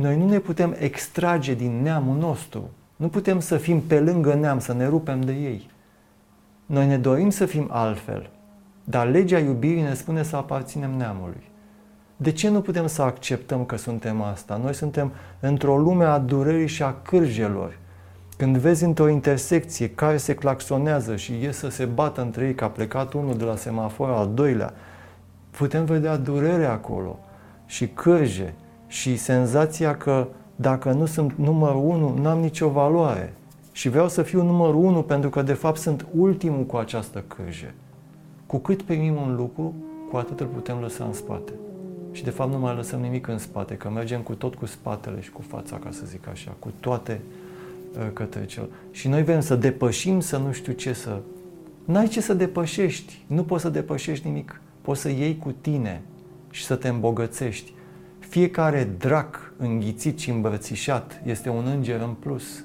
noi nu ne putem extrage din neamul nostru. Nu putem să fim pe lângă neam, să ne rupem de ei. Noi ne dorim să fim altfel, dar legea iubirii ne spune să aparținem neamului. De ce nu putem să acceptăm că suntem asta? Noi suntem într-o lume a durerii și a cârjelor. Când vezi într-o intersecție care se claxonează și ies să se bată între ei, că a plecat unul de la semafor al doilea, putem vedea durere acolo și cârje și senzația că dacă nu sunt numărul unu, n-am nicio valoare. Și vreau să fiu numărul unu pentru că de fapt sunt ultimul cu această cârje. Cu cât primim un lucru, cu atât îl putem lăsa în spate. Și de fapt nu mai lăsăm nimic în spate, că mergem cu tot cu spatele și cu fața, ca să zic așa, cu toate uh, către cel. Și noi vrem să depășim, să nu știu ce să... N-ai ce să depășești, nu poți să depășești nimic. Poți să iei cu tine și să te îmbogățești. Fiecare drac înghițit și îmbrățișat este un înger în plus.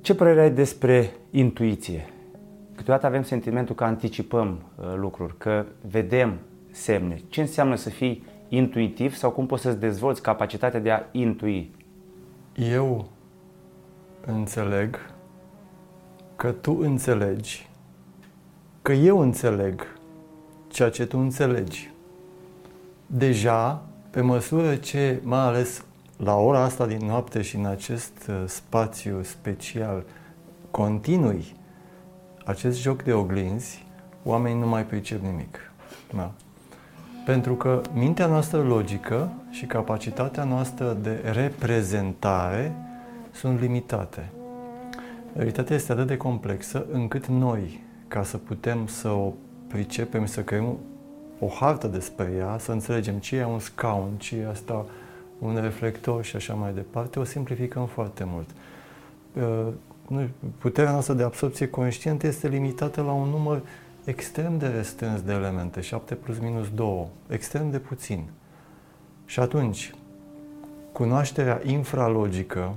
Ce părere ai despre intuiție? Câteodată avem sentimentul că anticipăm uh, lucruri, că vedem semne. Ce înseamnă să fii intuitiv sau cum poți să-ți dezvolți capacitatea de a intui? Eu înțeleg că tu înțelegi, că eu înțeleg ceea ce tu înțelegi. Deja, pe măsură ce, mai ales la ora asta din noapte și în acest uh, spațiu special, continui acest joc de oglinzi, oamenii nu mai pricep nimic. Da. Pentru că mintea noastră logică și capacitatea noastră de reprezentare sunt limitate. Realitatea este atât de complexă încât noi, ca să putem să o pricepem, să creăm o hartă despre ea, să înțelegem ce e un scaun, ce e asta un reflector și așa mai departe, o simplificăm foarte mult. Uh, puterea noastră de absorpție conștientă este limitată la un număr extrem de restrâns de elemente, 7 plus minus 2, extrem de puțin. Și atunci, cunoașterea infralogică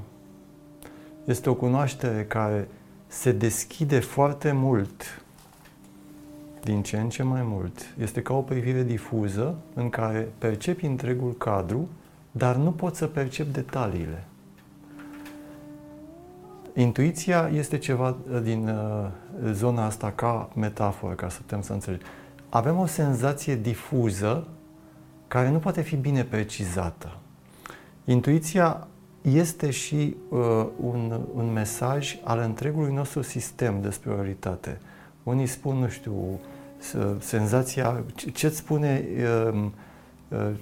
este o cunoaștere care se deschide foarte mult, din ce în ce mai mult. Este ca o privire difuză în care percepi întregul cadru, dar nu poți să percepi detaliile. Intuiția este ceva uh, din uh, zona asta ca metaforă, ca să putem să înțelegem. Avem o senzație difuză care nu poate fi bine precizată. Intuiția este și uh, un, un mesaj al întregului nostru sistem despre realitate. Unii spun, nu știu, senzația, ce-ți spune, uh,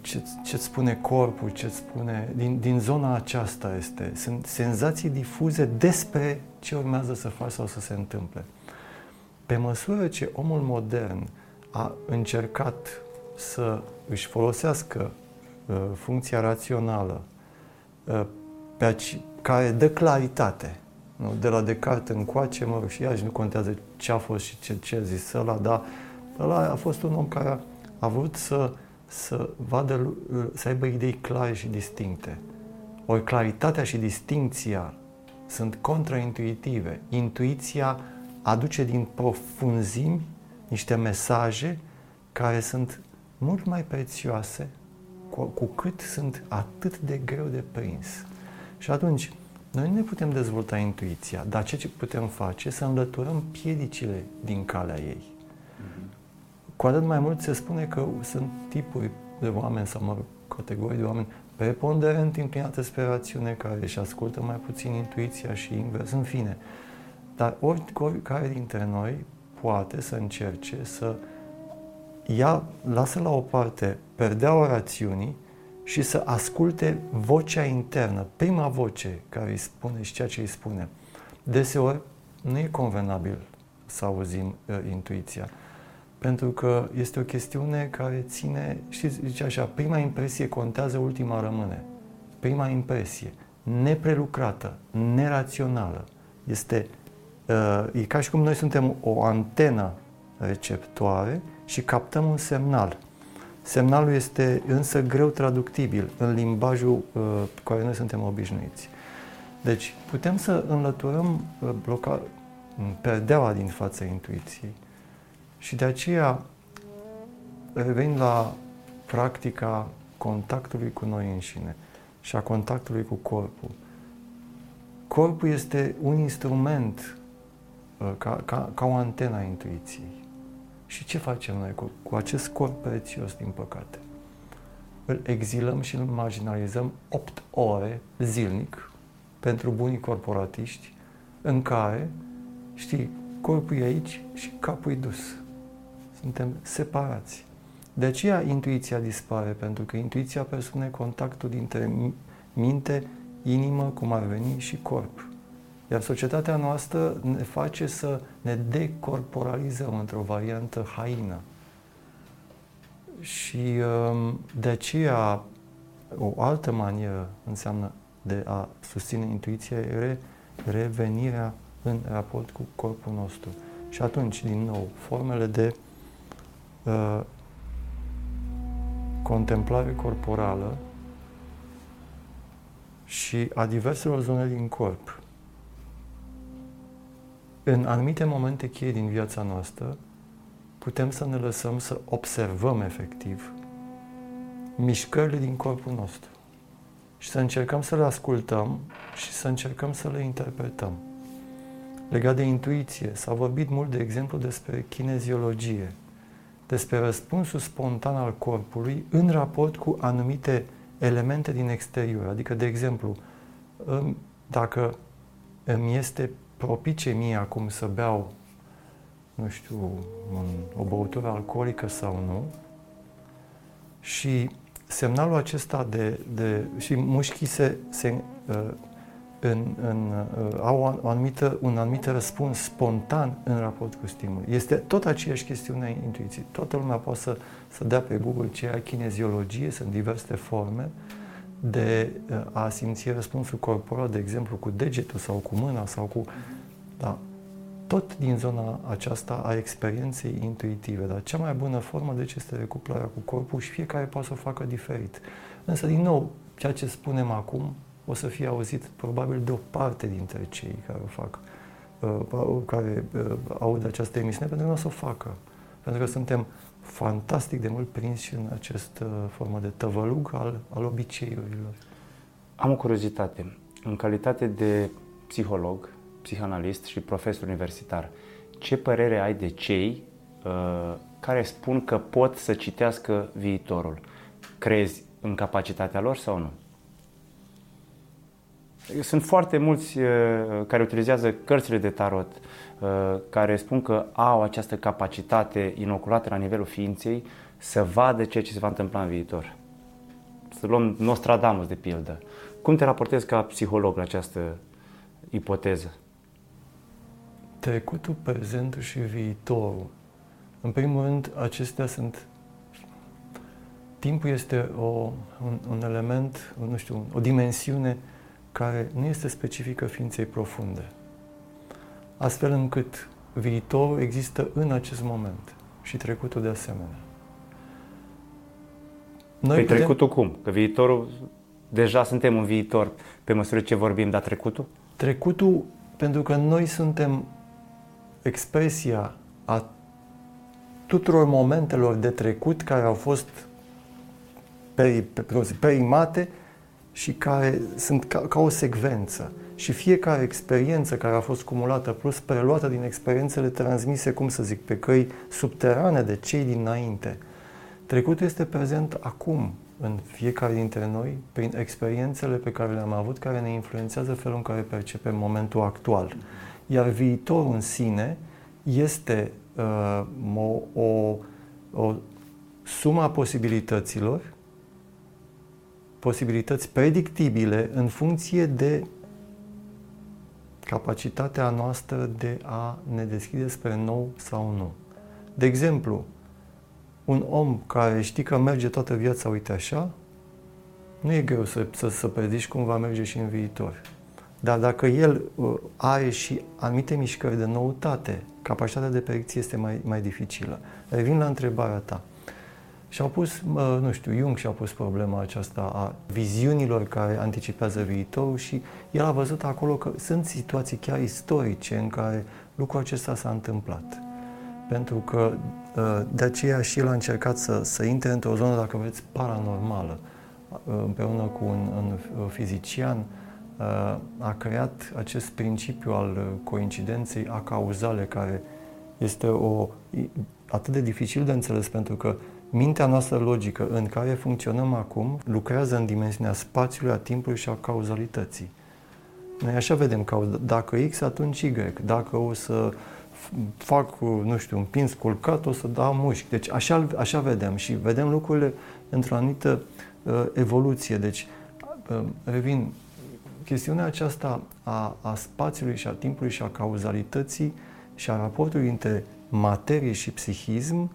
ce, ce-ți spune corpul, ce-ți spune, din, din zona aceasta este. Sunt senzații difuze despre ce urmează să faci sau să se întâmple. Pe măsură ce omul modern a încercat să își folosească uh, funcția rațională uh, pe care dă claritate. Nu? De la Descartes încoace, mă rog, și iarăși nu contează ce a fost și ce, ce a zis ăla, dar ăla a fost un om care a, a vrut să, să vadă, să aibă idei clare și distincte. Ori claritatea și distincția sunt contraintuitive. Intuiția aduce din profunzimi niște mesaje care sunt mult mai prețioase cu, cu cât sunt atât de greu de prins. Și atunci, noi nu ne putem dezvolta intuiția, dar ce putem face? Să înlăturăm piedicile din calea ei. Mm-hmm. Cu atât mai mult se spune că sunt tipuri de oameni sau mă, categorii de oameni preponderent inclinate spre rațiune, care își ascultă mai puțin intuiția și invers, în fine. Dar oricare dintre noi poate să încerce să ia, lasă la o parte perdeaua rațiunii și să asculte vocea internă, prima voce care îi spune și ceea ce îi spune. Deseori nu e convenabil să auzim uh, intuiția, pentru că este o chestiune care ține, știți, zice așa, prima impresie contează, ultima rămâne. Prima impresie, neprelucrată, nerațională, este, uh, e ca și cum noi suntem o antenă receptoare și captăm un semnal. Semnalul este însă greu traductibil în limbajul uh, cu care noi suntem obișnuiți. Deci putem să înlăturăm uh, bloca, perdeaua din fața intuiției și de aceea revin la practica contactului cu noi înșine și a contactului cu corpul. Corpul este un instrument uh, ca, ca, ca o antenă a intuiției. Și ce facem noi cu, cu acest corp prețios, din păcate? Îl exilăm și îl marginalizăm 8 ore zilnic pentru bunii corporatiști în care, știi, corpul e aici și capul e dus. Suntem separați. De aceea intuiția dispare, pentru că intuiția presupune contactul dintre minte, inimă, cum ar veni, și corp. Iar societatea noastră ne face să ne decorporalizăm într-o variantă haină. Și um, de aceea o altă manieră înseamnă de a susține intuiția e revenirea în raport cu corpul nostru. Și atunci, din nou, formele de uh, contemplare corporală și a diverselor zone din corp. În anumite momente cheie din viața noastră, putem să ne lăsăm să observăm efectiv mișcările din corpul nostru și să încercăm să le ascultăm și să încercăm să le interpretăm. Legat de intuiție, s-a vorbit mult, de exemplu, despre kineziologie, despre răspunsul spontan al corpului în raport cu anumite elemente din exterior. Adică, de exemplu, dacă îmi este propice mie acum să beau, nu știu, un, o băutură alcoolică sau nu, și semnalul acesta de, de și mușchii se, se uh, în, în, uh, au o anumită, un anumit răspuns spontan în raport cu stimul. Este tot aceeași chestiune a intuiției. Toată lumea poate să, să dea pe Google ce e kineziologie, sunt diverse forme de uh, a simți răspunsul corporal, de exemplu, cu degetul sau cu mâna sau cu... Da, tot din zona aceasta a experienței intuitive. Dar cea mai bună formă, deci, este recuplarea cu corpul și fiecare poate să o facă diferit. Însă, din nou, ceea ce spunem acum o să fie auzit probabil de o parte dintre cei care o fac, uh, care uh, aud această emisiune, pentru că nu o să o facă. Pentru că suntem fantastic de mult prinși în această formă de tăvălug al, al obiceiurilor. Am o curiozitate. În calitate de psiholog, psihanalist și profesor universitar, ce părere ai de cei uh, care spun că pot să citească viitorul? Crezi în capacitatea lor sau nu? Sunt foarte mulți uh, care utilizează cărțile de tarot, uh, care spun că au această capacitate inoculată la nivelul ființei să vadă ceea ce se va întâmpla în viitor. Să luăm Nostradamus de pildă. Cum te raportezi ca psiholog la această ipoteză? Trecutul, prezentul și viitorul. În primul rând, acestea sunt Timpul este o, un, un element, nu știu, o dimensiune care nu este specifică ființei profunde. Astfel încât viitorul există în acest moment și trecutul de asemenea. Noi păi putem... trecutul cum? Că viitorul, deja suntem în viitor pe măsură ce vorbim, dar trecutul? Trecutul, pentru că noi suntem expresia a tuturor momentelor de trecut care au fost perimate și care sunt ca, ca o secvență. Și fiecare experiență care a fost cumulată plus preluată din experiențele transmise, cum să zic, pe căi subterane de cei dinainte. Trecutul este prezent acum în fiecare dintre noi prin experiențele pe care le-am avut, care ne influențează felul în care percepem momentul actual. Iar viitorul în sine este uh, o, o, o suma posibilităților posibilități predictibile în funcție de capacitatea noastră de a ne deschide spre nou sau nu. De exemplu, un om care știi că merge toată viața, uite așa, nu e greu să, să, să predici cum va merge și în viitor. Dar dacă el uh, are și anumite mișcări de noutate, capacitatea de predicție este mai, mai dificilă. Revin la întrebarea ta. Și au pus, nu știu, Jung și-a pus problema aceasta a viziunilor care anticipează viitorul și el a văzut acolo că sunt situații chiar istorice în care lucrul acesta s-a întâmplat. Pentru că uh, de aceea și el a încercat să, să intre într-o zonă, dacă vreți, paranormală. Uh, împreună cu un, un fizician, a creat acest principiu al coincidenței a cauzale, care este o, atât de dificil de înțeles, pentru că mintea noastră logică în care funcționăm acum lucrează în dimensiunea spațiului, a timpului și a cauzalității. Noi așa vedem că dacă X, atunci Y. Dacă o să fac, nu știu, un pin sculcat, o să dau mușchi. Deci așa, așa vedem și vedem lucrurile într-o anumită uh, evoluție. Deci, uh, revin, chestiunea aceasta a, a spațiului și a timpului și a cauzalității și a raportului între materie și psihism uh,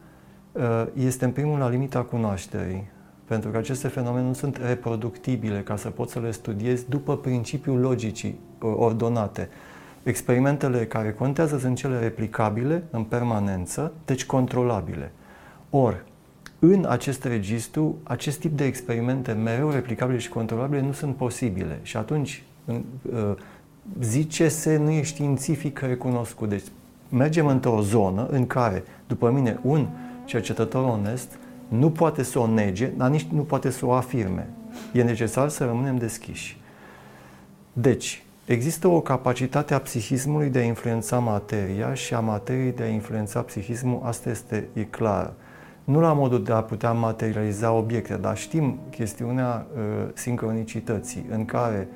este în primul la limita cunoașterii. Pentru că aceste fenomene nu sunt reproductibile ca să poți să le studiezi după principiul logicii ordonate. Experimentele care contează sunt cele replicabile în permanență, deci controlabile. Or, în acest registru, acest tip de experimente mereu replicabile și controlabile nu sunt posibile. Și atunci, uh, zice-se, nu e științific recunoscut. Deci, mergem într-o zonă în care, după mine, un cercetător onest nu poate să o nege, dar nici nu poate să o afirme. E necesar să rămânem deschiși. Deci, există o capacitate a psihismului de a influența materia și a materiei de a influența psihismul, asta este e clar. Nu la modul de a putea materializa obiecte, dar știm chestiunea uh, sincronicității, în care,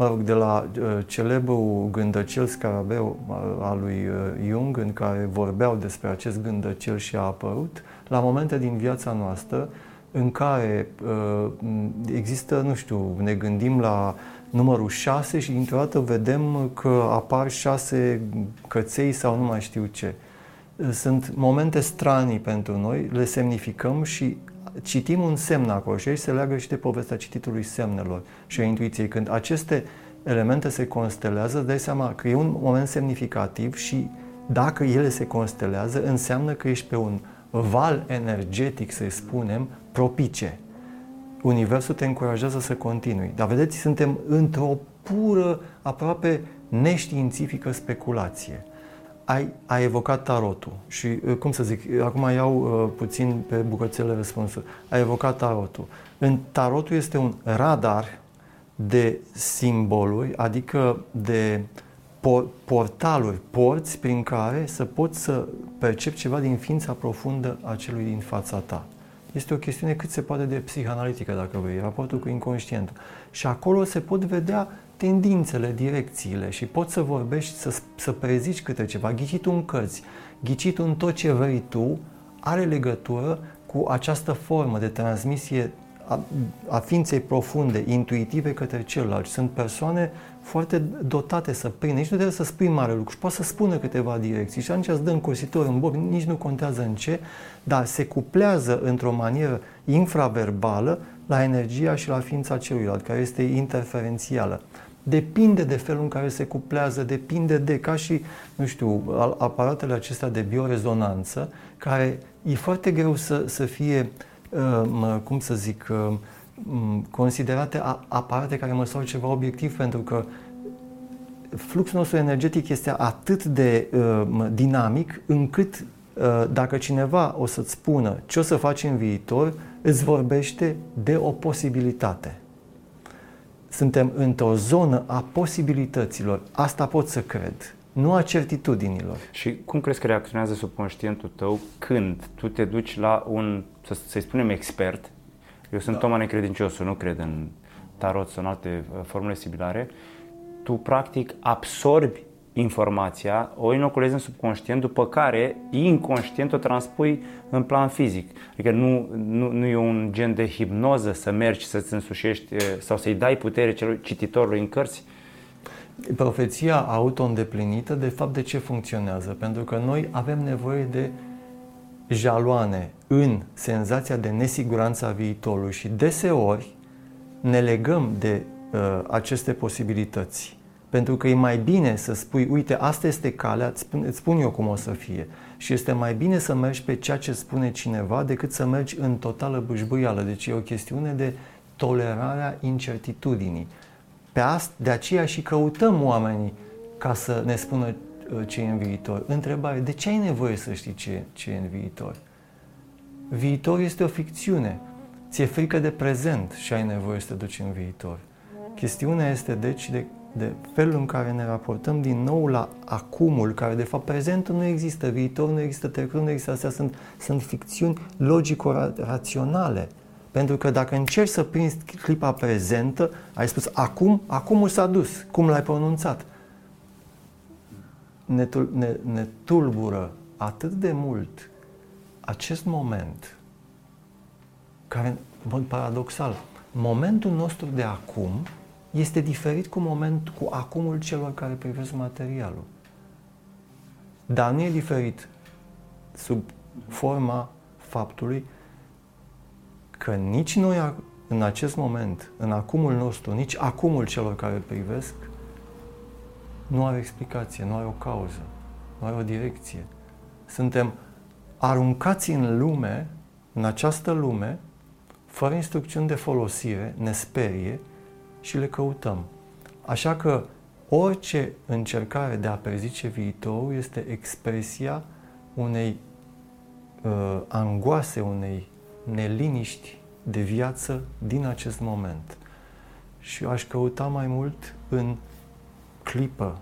mă rog, de la uh, celebrul gândăcel scarabeu uh, al lui uh, Jung, în care vorbeau despre acest gândăcel și a apărut, la momente din viața noastră în care uh, există, nu știu, ne gândim la numărul 6 și dintr-o dată vedem că apar șase căței sau nu mai știu ce. Sunt momente stranii pentru noi, le semnificăm și citim un semn acolo și aici se leagă și de povestea cititului semnelor și a intuiției. Când aceste elemente se constelează, dai seama că e un moment semnificativ și dacă ele se constelează, înseamnă că ești pe un val energetic, să spunem, propice. Universul te încurajează să continui. Dar vedeți, suntem într-o pură, aproape neștiințifică speculație. Ai, ai evocat tarotul și, uh, cum să zic, acum iau uh, puțin pe bucățele răspunsuri. Ai evocat tarotul. În tarotul este un radar de simboluri, adică de uh, portaluri, porți prin care să poți să percepi ceva din ființa profundă a celui din fața ta. Este o chestiune cât se poate de psihanalitică, dacă vrei, raportul cu inconștientul. Și acolo se pot vedea tendințele, direcțiile și poți să vorbești, să, să prezici câte ceva. Ghicitul în cărți, ghicitul în tot ce vrei tu, are legătură cu această formă de transmisie a, a ființei profunde, intuitive către celălalt. Sunt persoane foarte dotate să prindă. Nici nu trebuie să spui mare lucru și poate să spună câteva direcții și atunci îți dă în cositor, în bob, nici nu contează în ce, dar se cuplează într-o manieră infraverbală la energia și la ființa celuilalt, care este interferențială. Depinde de felul în care se cuplează, depinde de, ca și, nu știu, aparatele acestea de biorezonanță, care e foarte greu să, să fie, uh, cum să zic, uh, considerate aparate care măsoară ceva obiectiv, pentru că fluxul nostru energetic este atât de uh, dinamic încât uh, dacă cineva o să-ți spună ce o să faci în viitor, îți vorbește de o posibilitate. Suntem într-o zonă a posibilităților. Asta pot să cred, nu a certitudinilor. Și cum crezi că reacționează subconștientul tău când tu te duci la un, să-i spunem, expert eu sunt da. Toma necredinciosul, nu cred în tarot sau în alte uh, formule similare. Tu, practic, absorbi informația, o inoculezi în subconștient, după care, inconștient, o transpui în plan fizic. Adică nu, nu, nu e un gen de hipnoză să mergi să-ți însușești uh, sau să-i dai putere celui cititorului în cărți. Profeția auto-îndeplinită, de fapt, de ce funcționează? Pentru că noi avem nevoie de jaloane în senzația de nesiguranță a viitorului și deseori ne legăm de uh, aceste posibilități. Pentru că e mai bine să spui, uite, asta este calea, îți spun, îți spun eu cum o să fie. Și este mai bine să mergi pe ceea ce spune cineva decât să mergi în totală bâșbâială. Deci e o chestiune de tolerarea incertitudinii. Pe asta, de aceea și căutăm oamenii ca să ne spună uh, ce e în viitor. Întrebare, de ce ai nevoie să știi ce, ce e în viitor? Viitor este o ficțiune. Ți-e frică de prezent și ai nevoie să te duci în viitor. Chestiunea este deci de, de felul în care ne raportăm din nou la acumul, care de fapt prezentul nu există, viitor nu există, trecut nu există, astea sunt, sunt ficțiuni logico-raționale. Pentru că dacă încerci să prinzi clipa prezentă, ai spus acum, acumul s-a dus, cum l-ai pronunțat. Ne, ne, ne tulbură atât de mult acest moment, care, în mod paradoxal, momentul nostru de acum este diferit cu moment, cu acumul celor care privesc materialul. Dar nu e diferit sub forma faptului că nici noi în acest moment, în acumul nostru, nici acumul celor care îl privesc, nu are explicație, nu are o cauză, nu are o direcție. Suntem aruncați în lume, în această lume, fără instrucțiuni de folosire, ne sperie și le căutăm. Așa că orice încercare de a prezice viitorul este expresia unei uh, angoase, unei neliniști de viață din acest moment. Și aș căuta mai mult în clipă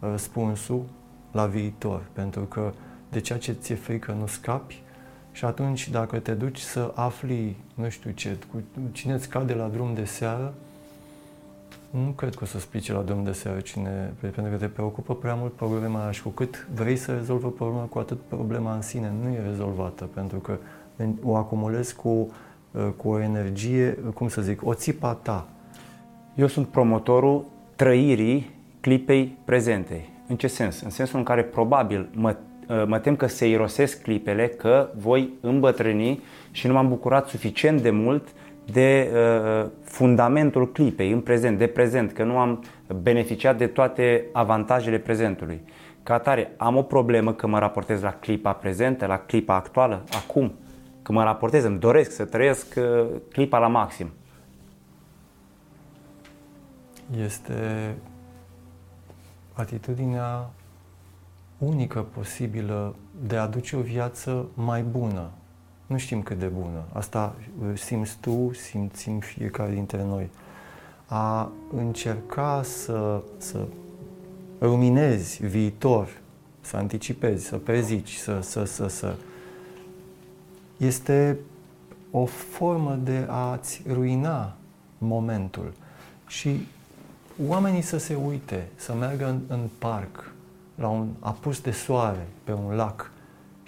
răspunsul la viitor, pentru că de ceea ce ți-e frică nu scapi și atunci dacă te duci să afli, nu știu ce, cu cine îți cade la drum de seară, nu cred că o să explice la drum de seară cine, pentru că te preocupă prea mult problema și cu cât vrei să rezolvi problema, cu atât problema în sine nu e rezolvată, pentru că o acumulezi cu, uh, cu o energie, cum să zic, o țipa ta. Eu sunt promotorul trăirii clipei prezente. În ce sens? În sensul în care probabil mă, uh, mă tem că se irosesc clipele, că voi îmbătrâni și nu m-am bucurat suficient de mult de uh, fundamentul clipei în prezent, de prezent, că nu am beneficiat de toate avantajele prezentului. Ca atare, am o problemă că mă raportez la clipa prezentă, la clipa actuală, acum că mă raportez, îmi doresc să trăiesc uh, clipa la maxim. Este atitudinea unică posibilă de a aduce o viață mai bună. Nu știm cât de bună. Asta uh, simți tu, simțim fiecare dintre noi. A încerca să, să ruminezi viitor, să anticipezi, să prezici, să, să, să, să este o formă de a-ți ruina momentul. Și oamenii să se uite, să meargă în, în parc, la un apus de soare, pe un lac,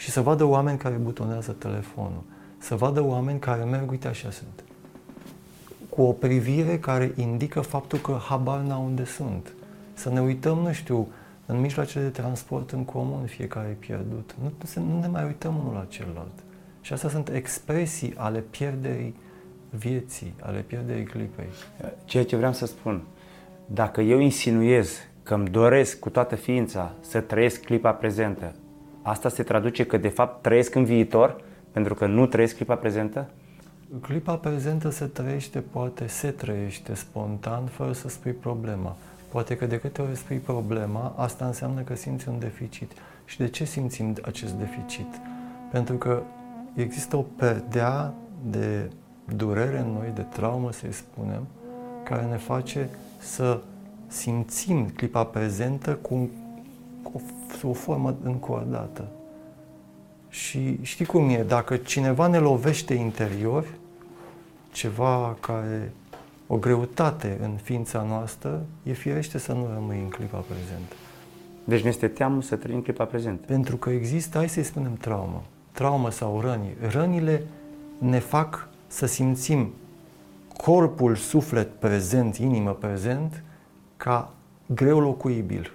și să vadă oameni care butonează telefonul, să vadă oameni care merg, uite așa sunt, cu o privire care indică faptul că habar n-au unde sunt. Să ne uităm, nu știu, în mijloacele de transport în comun, fiecare e pierdut. Nu, nu ne mai uităm unul la celălalt. Și astea sunt expresii ale pierderii vieții, ale pierderii clipei. Ceea ce vreau să spun, dacă eu insinuez că îmi doresc cu toată ființa să trăiesc clipa prezentă, asta se traduce că de fapt trăiesc în viitor pentru că nu trăiesc clipa prezentă? Clipa prezentă se trăiește, poate se trăiește spontan, fără să spui problema. Poate că de câte ori spui problema, asta înseamnă că simți un deficit. Și de ce simțim acest deficit? Pentru că există o perdea de durere în noi, de traumă, să-i spunem, care ne face să simțim clipa prezentă cu, cu o, o formă încordată. Și știi cum e, dacă cineva ne lovește interior, ceva care, o greutate în ființa noastră, e firește să nu rămâi în clipa prezentă. Deci ne este teamă să trăim clipa prezentă. Pentru că există, hai să-i spunem, traumă traumă sau răni. Rănile ne fac să simțim corpul, suflet prezent, inimă prezent, ca greu locuibil.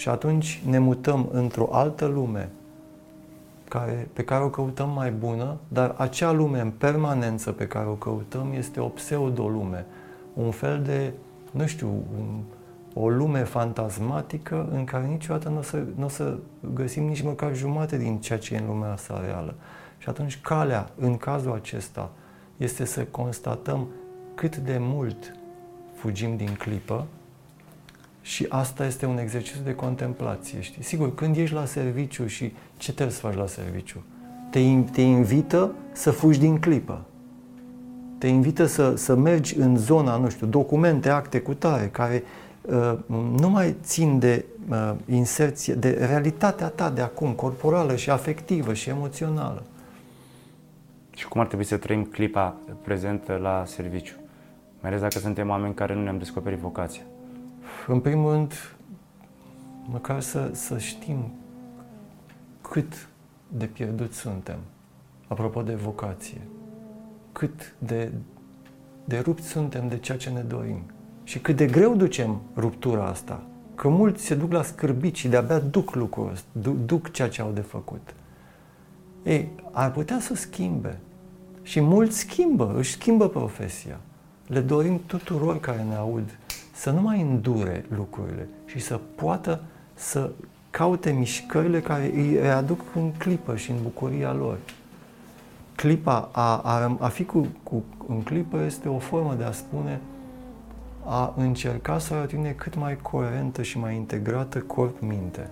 Și atunci ne mutăm într-o altă lume care, pe care o căutăm mai bună, dar acea lume în permanență pe care o căutăm este o pseudo-lume, un fel de, nu știu, un, o lume fantasmatică în care niciodată nu o să, n-o să găsim nici măcar jumate din ceea ce e în lumea asta reală. Și atunci calea, în cazul acesta, este să constatăm cât de mult fugim din clipă Și asta este un exercițiu de contemplație, știi? Sigur, când ești la serviciu și ce trebuie să faci la serviciu? Te, te invită să fugi din clipă. Te invită să, să mergi în zona, nu știu, documente, acte cu tare, care uh, nu mai țin de uh, inserție, de realitatea ta de acum, corporală și afectivă și emoțională. Și cum ar trebui să trăim clipa prezentă la serviciu? Mai ales dacă suntem oameni care nu ne-am descoperit vocația. În primul rând, măcar să, să știm cât de pierdut suntem. Apropo de vocație. Cât de, de rupt suntem de ceea ce ne dorim. Și cât de greu ducem ruptura asta. Că mulți se duc la scârbit și de-abia duc lucrul ăsta, duc, duc ceea ce au de făcut. Ei, ar putea să schimbe. Și mulți schimbă, își schimbă profesia. Le dorim tuturor care ne aud să nu mai îndure lucrurile și să poată să caute mișcările care îi readuc în clipă și în bucuria lor. Clipa, a, a, a fi cu, cu, în clipă este o formă de a spune a încerca să ai o atitudine cât mai coerentă și mai integrată corp-minte.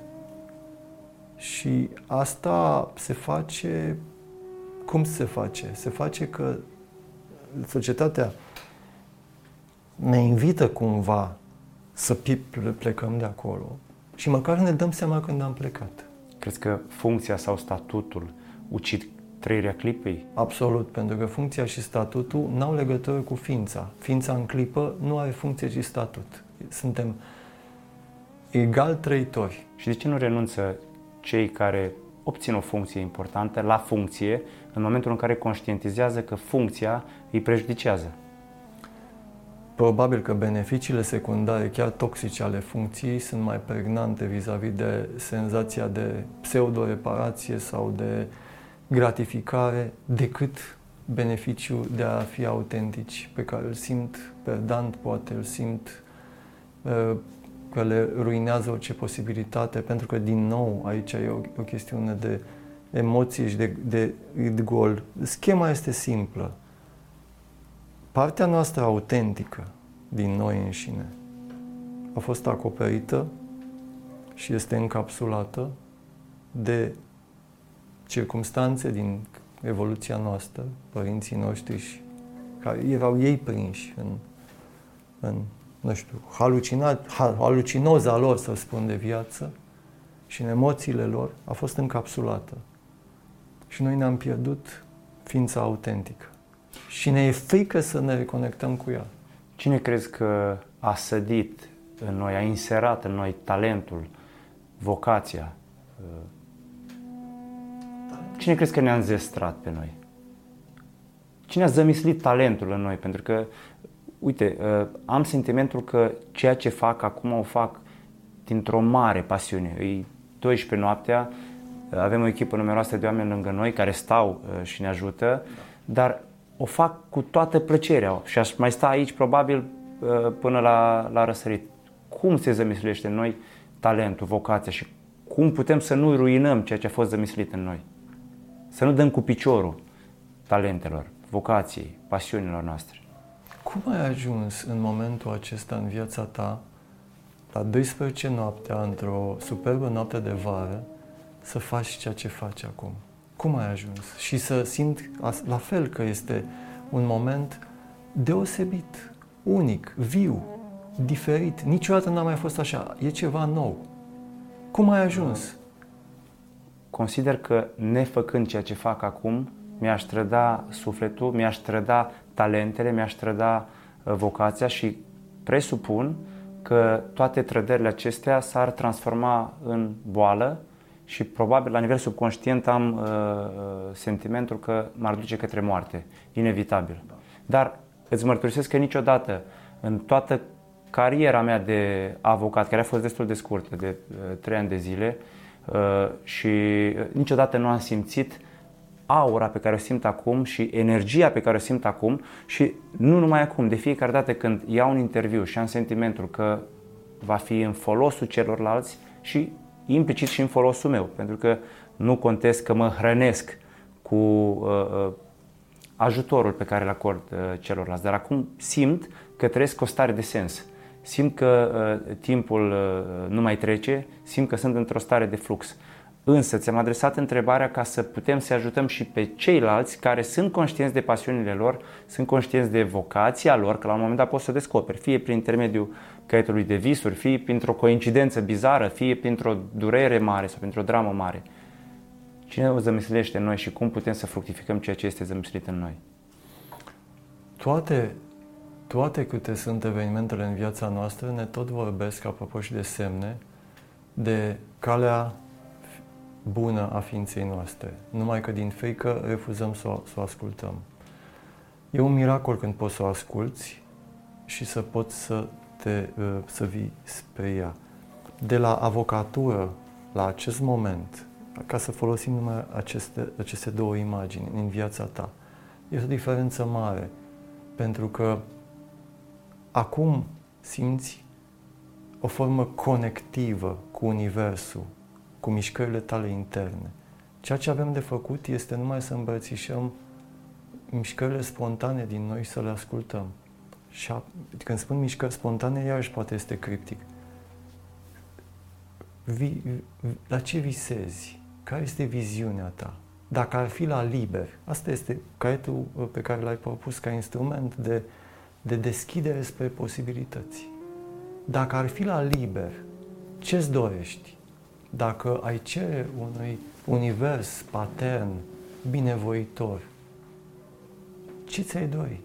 Și asta se face, cum se face? Se face că societatea ne invită cumva să plecăm de acolo și măcar ne dăm seama când am plecat. Crezi că funcția sau statutul ucid trăirea clipei? Absolut, pentru că funcția și statutul n-au legătură cu ființa. Ființa în clipă nu are funcție și statut. Suntem egal trăitori. Și de ce nu renunță cei care obțin o funcție importantă la funcție în momentul în care conștientizează că funcția îi prejudicează? Probabil că beneficiile secundare, chiar toxice ale funcției, sunt mai pregnante vis-a-vis de senzația de pseudo-reparație sau de gratificare decât beneficiul de a fi autentici, pe care îl simt perdant, poate îl simt uh, că le ruinează orice posibilitate, pentru că, din nou, aici e o, o chestiune de emoții și de, de, de gol. Schema este simplă partea noastră autentică din noi înșine a fost acoperită și este încapsulată de circumstanțe din evoluția noastră, părinții noștri și care erau ei prinși în, în nu știu, halucinat, halucinoza lor, să spun, de viață și în emoțiile lor a fost încapsulată. Și noi ne-am pierdut ființa autentică și ne e frică să ne reconectăm cu ea. Cine crezi că a sădit în noi, a inserat în noi talentul, vocația? Cine crezi că ne-a înzestrat pe noi? Cine a zămislit talentul în noi? Pentru că, uite, am sentimentul că ceea ce fac acum o fac dintr-o mare pasiune. E 12 noaptea, avem o echipă numeroasă de oameni lângă noi care stau și ne ajută, dar o fac cu toată plăcerea și aș mai sta aici probabil uh, până la, la răsărit. Cum se zămislește în noi talentul, vocația și cum putem să nu ruinăm ceea ce a fost zămislit în noi? Să nu dăm cu piciorul talentelor, vocației, pasiunilor noastre. Cum ai ajuns în momentul acesta în viața ta, la 12 noaptea, într-o superbă noapte de vară, să faci ceea ce faci acum? Cum ai ajuns? Și să simt la fel că este un moment deosebit, unic, viu, diferit. Niciodată n-a mai fost așa. E ceva nou. Cum ai ajuns? Consider că nefăcând ceea ce fac acum, mi-aș trăda sufletul, mi-aș trăda talentele, mi-aș trăda uh, vocația și presupun că toate trădările acestea s-ar transforma în boală și probabil la nivel subconștient am uh, uh, sentimentul că m-ar duce către moarte, inevitabil. Da. Dar îți mărturisesc că niciodată, în toată cariera mea de avocat, care a fost destul de scurtă, de uh, trei ani de zile, uh, și uh, niciodată nu am simțit aura pe care o simt acum și energia pe care o simt acum și nu numai acum, de fiecare dată când iau un interviu și am sentimentul că va fi în folosul celorlalți și implicit și în folosul meu, pentru că nu contest că mă hrănesc cu uh, uh, ajutorul pe care îl acord uh, celorlalți, dar acum simt că trăiesc o stare de sens. simt că uh, timpul uh, nu mai trece, simt că sunt într-o stare de flux. Însă ți-am adresat întrebarea ca să putem să ajutăm și pe ceilalți care sunt conștienți de pasiunile lor, sunt conștienți de vocația lor, că la un moment dat poți să descoperi, fie prin intermediul caietului de visuri, fie printr-o coincidență bizară, fie printr-o durere mare sau printr-o dramă mare. Cine o zămislește în noi și cum putem să fructificăm ceea ce este zămislit în noi? Toate, toate câte sunt evenimentele în viața noastră ne tot vorbesc, apropo și de semne, de calea bună a ființei noastre. Numai că din frică refuzăm să o, să o ascultăm. E un miracol când poți să o asculți și să poți să, te, uh, să vii spre ea. De la avocatură la acest moment, ca să folosim numai aceste, aceste două imagini în viața ta, este o diferență mare. Pentru că acum simți o formă conectivă cu Universul, cu mișcările tale interne. Ceea ce avem de făcut este numai să îmbrățișăm mișcările spontane din noi și să le ascultăm. Și a, când spun mișcări spontane, iarăși poate este criptic. Vi, la ce visezi? Care este viziunea ta? Dacă ar fi la liber, asta este caietul uh, pe care l-ai propus ca instrument de, de deschidere spre posibilități. Dacă ar fi la liber, ce-ți dorești? Dacă ai cere unui univers patern, binevoitor, ce ți-ai dori?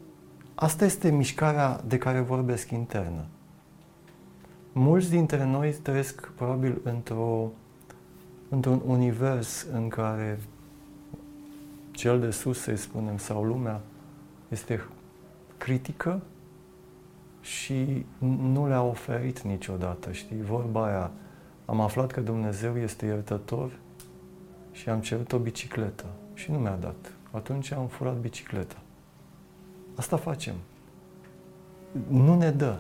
Asta este mișcarea de care vorbesc internă. Mulți dintre noi trăiesc probabil într-o, într-un univers în care cel de sus, să spunem, sau lumea, este critică și nu le-a oferit niciodată, știi? Vorba aia, am aflat că Dumnezeu este iertător și am cerut o bicicletă și nu mi-a dat. Atunci am furat bicicleta. Asta facem. Nu ne dă.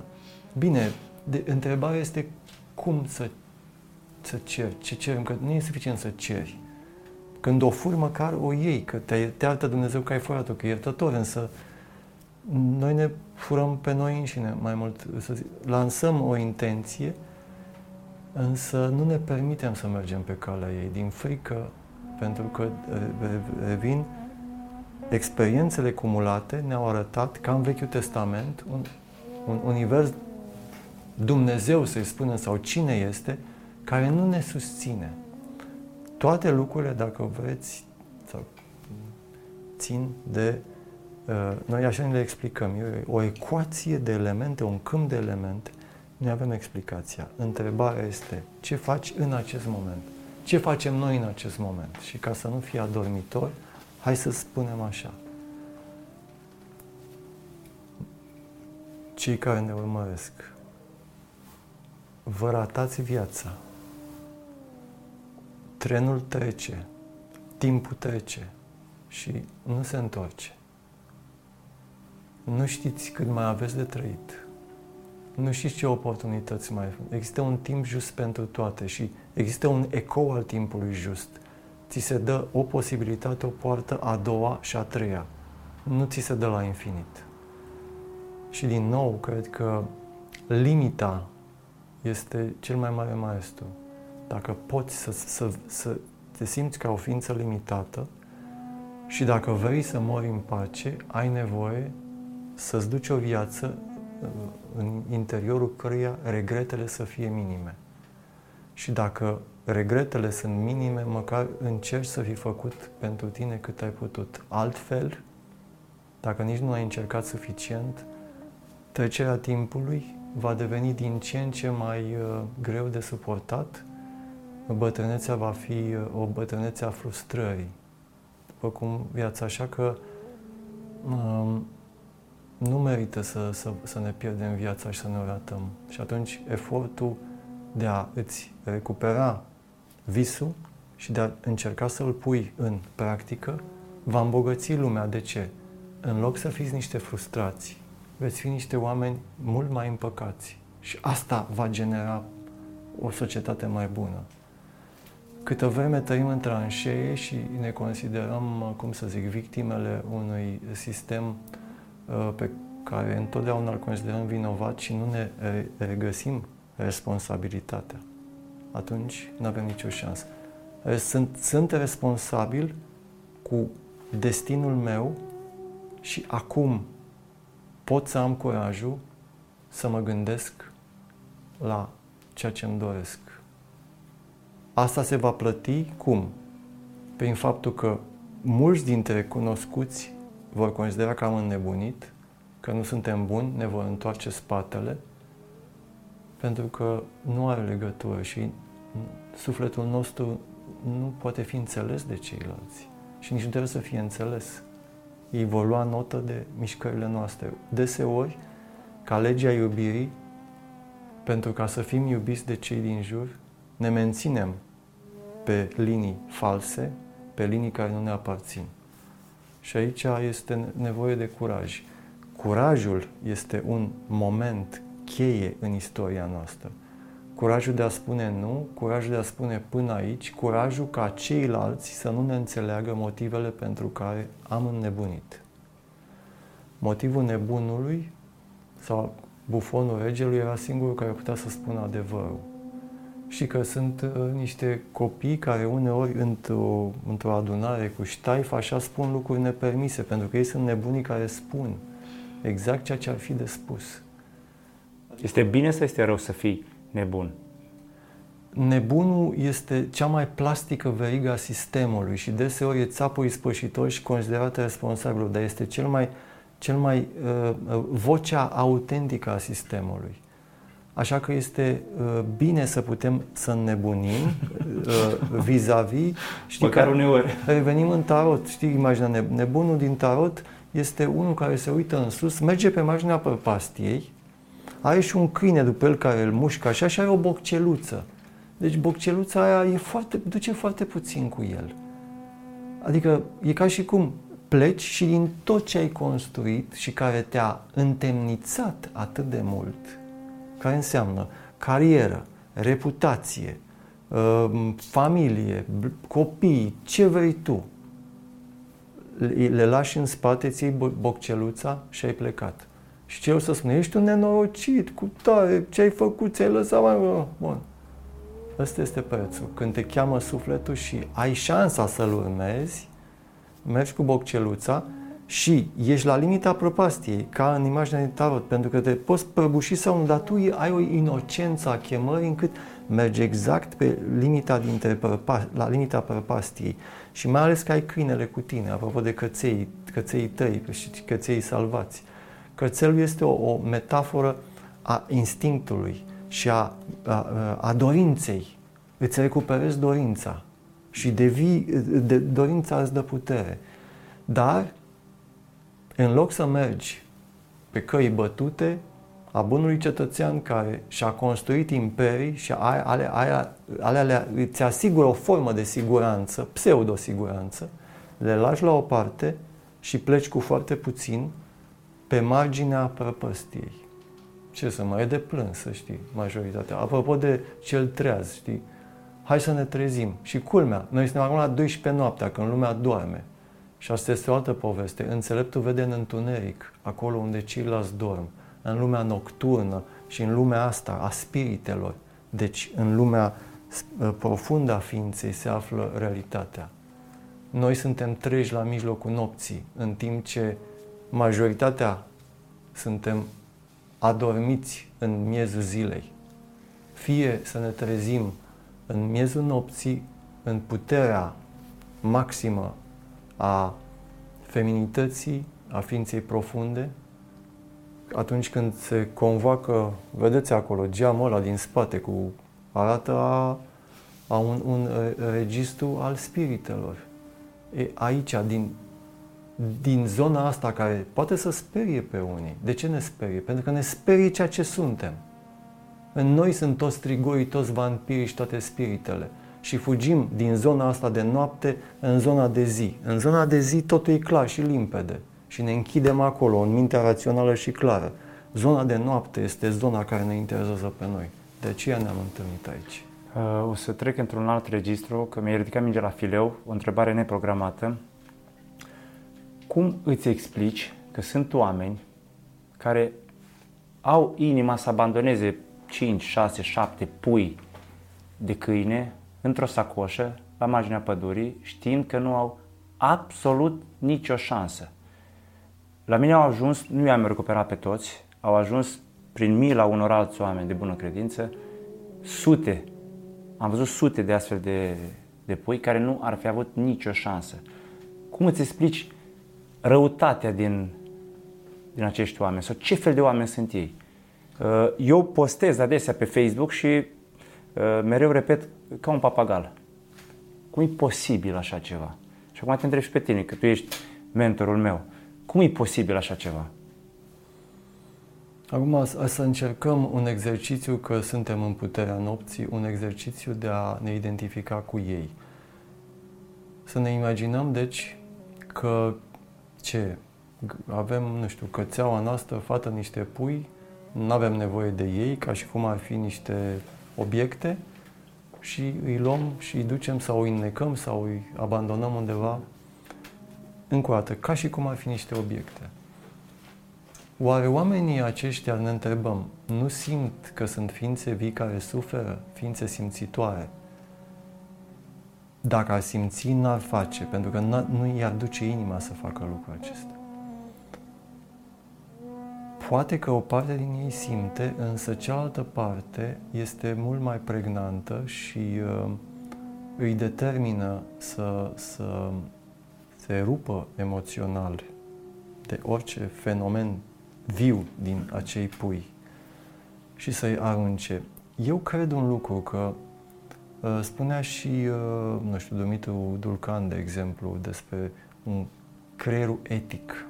Bine, de, întrebarea este cum să, să ceri, ce cerem, că nu e suficient să ceri. Când o furi, măcar o iei, că te, te arată Dumnezeu că ai furat-o, că e iertător, însă noi ne furăm pe noi înșine mai mult. Să zic, lansăm o intenție, însă nu ne permitem să mergem pe calea ei, din frică, pentru că, revin, experiențele cumulate ne-au arătat, ca în Vechiul Testament, un, un univers Dumnezeu, să-i spunem, sau cine este, care nu ne susține. Toate lucrurile, dacă vreți, sau țin de uh, noi așa ne le explicăm. E o ecuație de elemente, un câmp de elemente. Noi avem explicația. Întrebarea este ce faci în acest moment? Ce facem noi în acest moment? Și ca să nu fie adormitor, hai să spunem așa. Cei care ne urmăresc, vă ratați viața. Trenul trece, timpul trece și nu se întoarce. Nu știți cât mai aveți de trăit. Nu știți ce oportunități mai Există un timp just pentru toate și există un ecou al timpului just. Ți se dă o posibilitate, o poartă, a doua și a treia. Nu ți se dă la infinit. Și din nou, cred că limita este cel mai mare maestru. Dacă poți să, să, să te simți ca o ființă limitată și dacă vrei să mori în pace, ai nevoie să-ți duci o viață uh, în interiorul căreia regretele să fie minime. Și dacă regretele sunt minime, măcar încerci să fi făcut pentru tine cât ai putut. Altfel, dacă nici nu ai încercat suficient, trecerea timpului va deveni din ce în ce mai uh, greu de suportat. Bătrânețea va fi uh, o bătrânețe a frustrării, după cum viața. Așa că um, nu merită să, să, să ne pierdem viața și să ne ratăm. Și atunci efortul de a îți recupera visul și de a încerca să-l pui în practică va îmbogăți lumea. De ce? În loc să fiți niște frustrați, veți fi niște oameni mult mai împăcați. Și asta va genera o societate mai bună. Câtă vreme trăim în tranșee și ne considerăm, cum să zic, victimele unui sistem uh, pe care întotdeauna îl considerăm vinovat și nu ne regăsim responsabilitatea, atunci nu avem nicio șansă. Sunt, sunt responsabil cu destinul meu și acum pot să am curajul să mă gândesc la ceea ce îmi doresc. Asta se va plăti cum? Prin faptul că mulți dintre cunoscuți vor considera că am înnebunit, că nu suntem buni, ne vor întoarce spatele, pentru că nu are legătură și sufletul nostru nu poate fi înțeles de ceilalți și nici nu trebuie să fie înțeles. Ei vor lua notă de mișcările noastre. Deseori, ca legea iubirii, pentru ca să fim iubiți de cei din jur, ne menținem pe linii false, pe linii care nu ne aparțin. Și aici este nevoie de curaj. Curajul este un moment cheie în istoria noastră. Curajul de a spune nu, curajul de a spune până aici, curajul ca ceilalți să nu ne înțeleagă motivele pentru care am înnebunit. Motivul nebunului sau bufonul regelui era singurul care putea să spună adevărul. Și că sunt uh, niște copii care uneori într-o, într-o adunare cu ștaif așa spun lucruri nepermise, pentru că ei sunt nebunii care spun exact ceea ce ar fi de spus. Este bine sau este rău să fii nebun? Nebunul este cea mai plastică verigă a sistemului și deseori e țapul ispășitor și considerat responsabil, dar este cel mai, cel mai uh, vocea autentică a sistemului. Așa că este uh, bine să putem să nebunim uh, vis-a-vis. Știi Măcar uneori. Revenim în tarot. Știi, imaginea nebunul din tarot este unul care se uită în sus, merge pe marginea prăpastiei, are și un câine după el care îl mușcă așa și are o bocceluță. Deci bocceluța aia e foarte, duce foarte puțin cu el. Adică e ca și cum pleci și din tot ce ai construit și care te-a întemnițat atât de mult, care înseamnă carieră, reputație, uh, familie, copii, ce vrei tu, le lași în spate, ții bocceluța și ai plecat. Și ce o să spune? Ești un nenorocit, cu tare, ce ai făcut, ți-ai lăsat mai... Bun. Ăsta este prețul. Când te cheamă sufletul și ai șansa să-l urmezi, mergi cu bocceluța și ești la limita prăpastiei, ca în imaginea din tarot, pentru că te poți prăbuși sau nu, dar tu ai o inocență a chemării încât mergi exact pe limita dintre prăpa, la limita prăpastiei. Și mai ales că ai câinele cu tine, apropo de căței, căței tăi și căței salvați. Cățelul este o, o metaforă a instinctului și a, a, a dorinței. Îți recuperezi dorința și devii, de, dorința îți dă putere. Dar, în loc să mergi pe căi bătute, a bunului cetățean care și-a construit imperii și ale, ale, ale, ale îți asigură o formă de siguranță, pseudo-siguranță, le lași la o parte și pleci cu foarte puțin pe marginea prăpăstiei. Ce să mai e de plâns, să știi, majoritatea. Apropo de cel treaz, știi, hai să ne trezim. Și culmea, noi suntem acum la 12 noaptea, când lumea doarme. Și asta este o altă poveste. Înțeleptul vede în întuneric, acolo unde ceilalți dorm, în lumea nocturnă și în lumea asta a spiritelor. Deci, în lumea ă, profundă a ființei se află realitatea. Noi suntem treji la mijlocul nopții, în timp ce majoritatea suntem adormiți în miezul zilei. Fie să ne trezim în miezul nopții, în puterea maximă a feminității, a ființei profunde, atunci când se convoacă, vedeți acolo, geamul ăla din spate cu arată a, a un, un registru al spiritelor. E aici, din din zona asta care poate să sperie pe unii. De ce ne sperie? Pentru că ne sperie ceea ce suntem. În noi sunt toți trigorii, toți vampirii și toate spiritele. Și fugim din zona asta de noapte în zona de zi. În zona de zi totul e clar și limpede. Și ne închidem acolo, în mintea rațională și clară. Zona de noapte este zona care ne interesează pe noi. De aceea ne-am întâlnit aici. Uh, o să trec într-un alt registru, că mi-a ridicat minge la fileu, o întrebare neprogramată cum îți explici că sunt oameni care au inima să abandoneze 5, 6, 7 pui de câine într-o sacoșă la marginea pădurii, știind că nu au absolut nicio șansă. La mine au ajuns, nu i-am recuperat pe toți, au ajuns prin mila unor alți oameni de bună credință, sute, am văzut sute de astfel de, de pui care nu ar fi avut nicio șansă. Cum îți explici răutatea din, din acești oameni sau ce fel de oameni sunt ei? Uh, eu postez adesea pe Facebook și uh, mereu repet ca un papagal. Cum e posibil așa ceva? Și acum te întreb și pe tine, că tu ești mentorul meu. Cum e posibil așa ceva? Acum să încercăm un exercițiu că suntem în puterea nopții, un exercițiu de a ne identifica cu ei. Să ne imaginăm, deci, că ce? Avem, nu știu, cățeaua noastră, fată niște pui, nu avem nevoie de ei, ca și cum ar fi niște obiecte, și îi luăm și îi ducem sau îi înnecăm sau îi abandonăm undeva, încă o dată, ca și cum ar fi niște obiecte. Oare oamenii aceștia, ne întrebăm, nu simt că sunt ființe vii care suferă, ființe simțitoare? Dacă ar simți, n-ar face, pentru că nu i-ar duce inima să facă lucrul acesta. Poate că o parte din ei simte, însă cealaltă parte este mult mai pregnantă și uh, îi determină să, să se rupă emoțional de orice fenomen viu din acei pui și să-i arunce. Eu cred un lucru că uh, spunea și, uh, nu știu, Dumitru Dulcan, de exemplu, despre un creierul etic